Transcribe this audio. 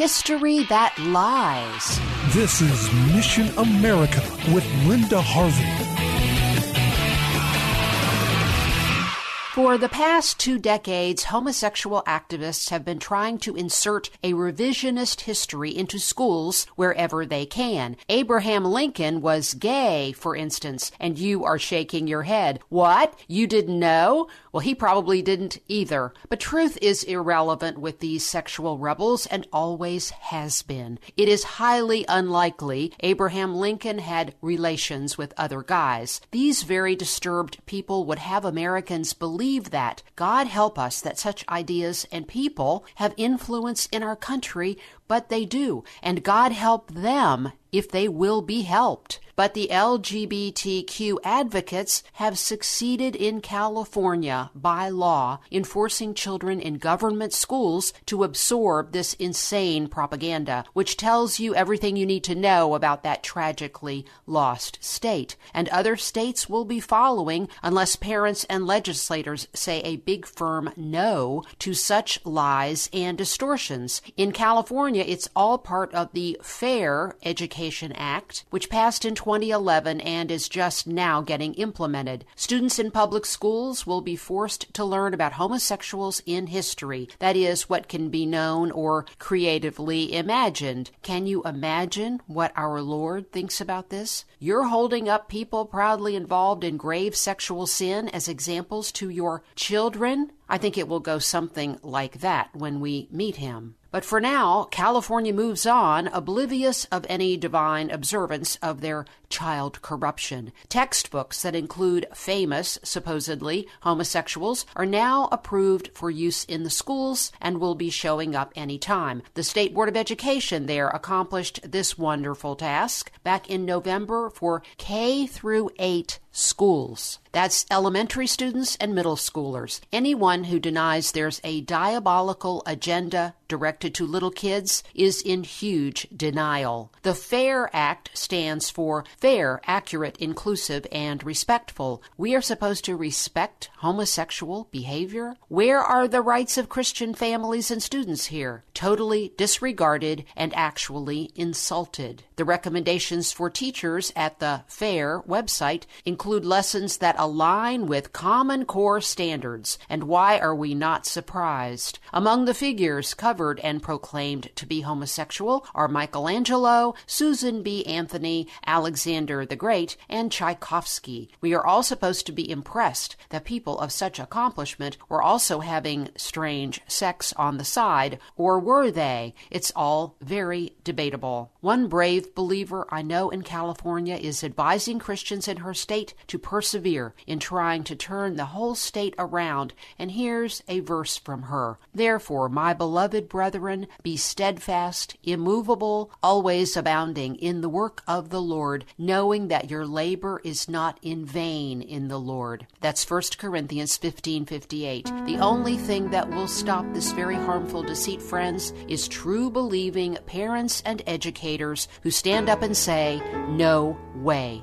History that lies. This is Mission America with Linda Harvey. For the past two decades, homosexual activists have been trying to insert a revisionist history into schools wherever they can. Abraham Lincoln was gay, for instance, and you are shaking your head. What? You didn't know? Well, he probably didn't either. But truth is irrelevant with these sexual rebels and always has been. It is highly unlikely Abraham Lincoln had relations with other guys. These very disturbed people would have Americans believe believe that. God help us that such ideas and people have influence in our country, but they do. And God help them if they will be helped. But the LGBTQ advocates have succeeded in California by law in forcing children in government schools to absorb this insane propaganda, which tells you everything you need to know about that tragically lost state. And other states will be following unless parents and legislators say a big firm no to such lies and distortions. In California, it's all part of the Fair Education Act, which passed in 2011 and is just now getting implemented. Students in public schools will be forced to learn about homosexuals in history. That is, what can be known or creatively imagined. Can you imagine what our Lord thinks about this? You're holding up people proudly involved in grave sexual sin as examples to your children? I think it will go something like that when we meet him. But for now, California moves on, oblivious of any divine observance of their child corruption. Textbooks that include famous, supposedly, homosexuals are now approved for use in the schools and will be showing up any time. The State Board of Education there accomplished this wonderful task back in November for K through 8 schools. That's elementary students and middle schoolers. Anyone who denies there's a diabolical agenda directed to little kids is in huge denial. The FAIR Act stands for fair, accurate, inclusive, and respectful. We are supposed to respect homosexual behavior. Where are the rights of Christian families and students here? Totally disregarded and actually insulted. The recommendations for teachers at the FAIR website include lessons that align with Common Core standards. And why are we not surprised? Among the figures covered and proclaimed to be homosexual are Michelangelo, Susan B. Anthony, Alexander the Great, and Tchaikovsky. We are all supposed to be impressed that people of such accomplishment were also having strange sex on the side, or were they? It's all very debatable. One brave believer I know in California is advising Christians in her state to persevere in trying to turn the whole state around. And here's a verse from her Therefore, my beloved brethren, be steadfast, immovable, always abounding in the work of the Lord, knowing that your labor is not in vain in the Lord. That's 1 Corinthians 15 58. The only thing that will stop this very harmful deceit, friends, is true believing parents and educators who stand up and say, No way.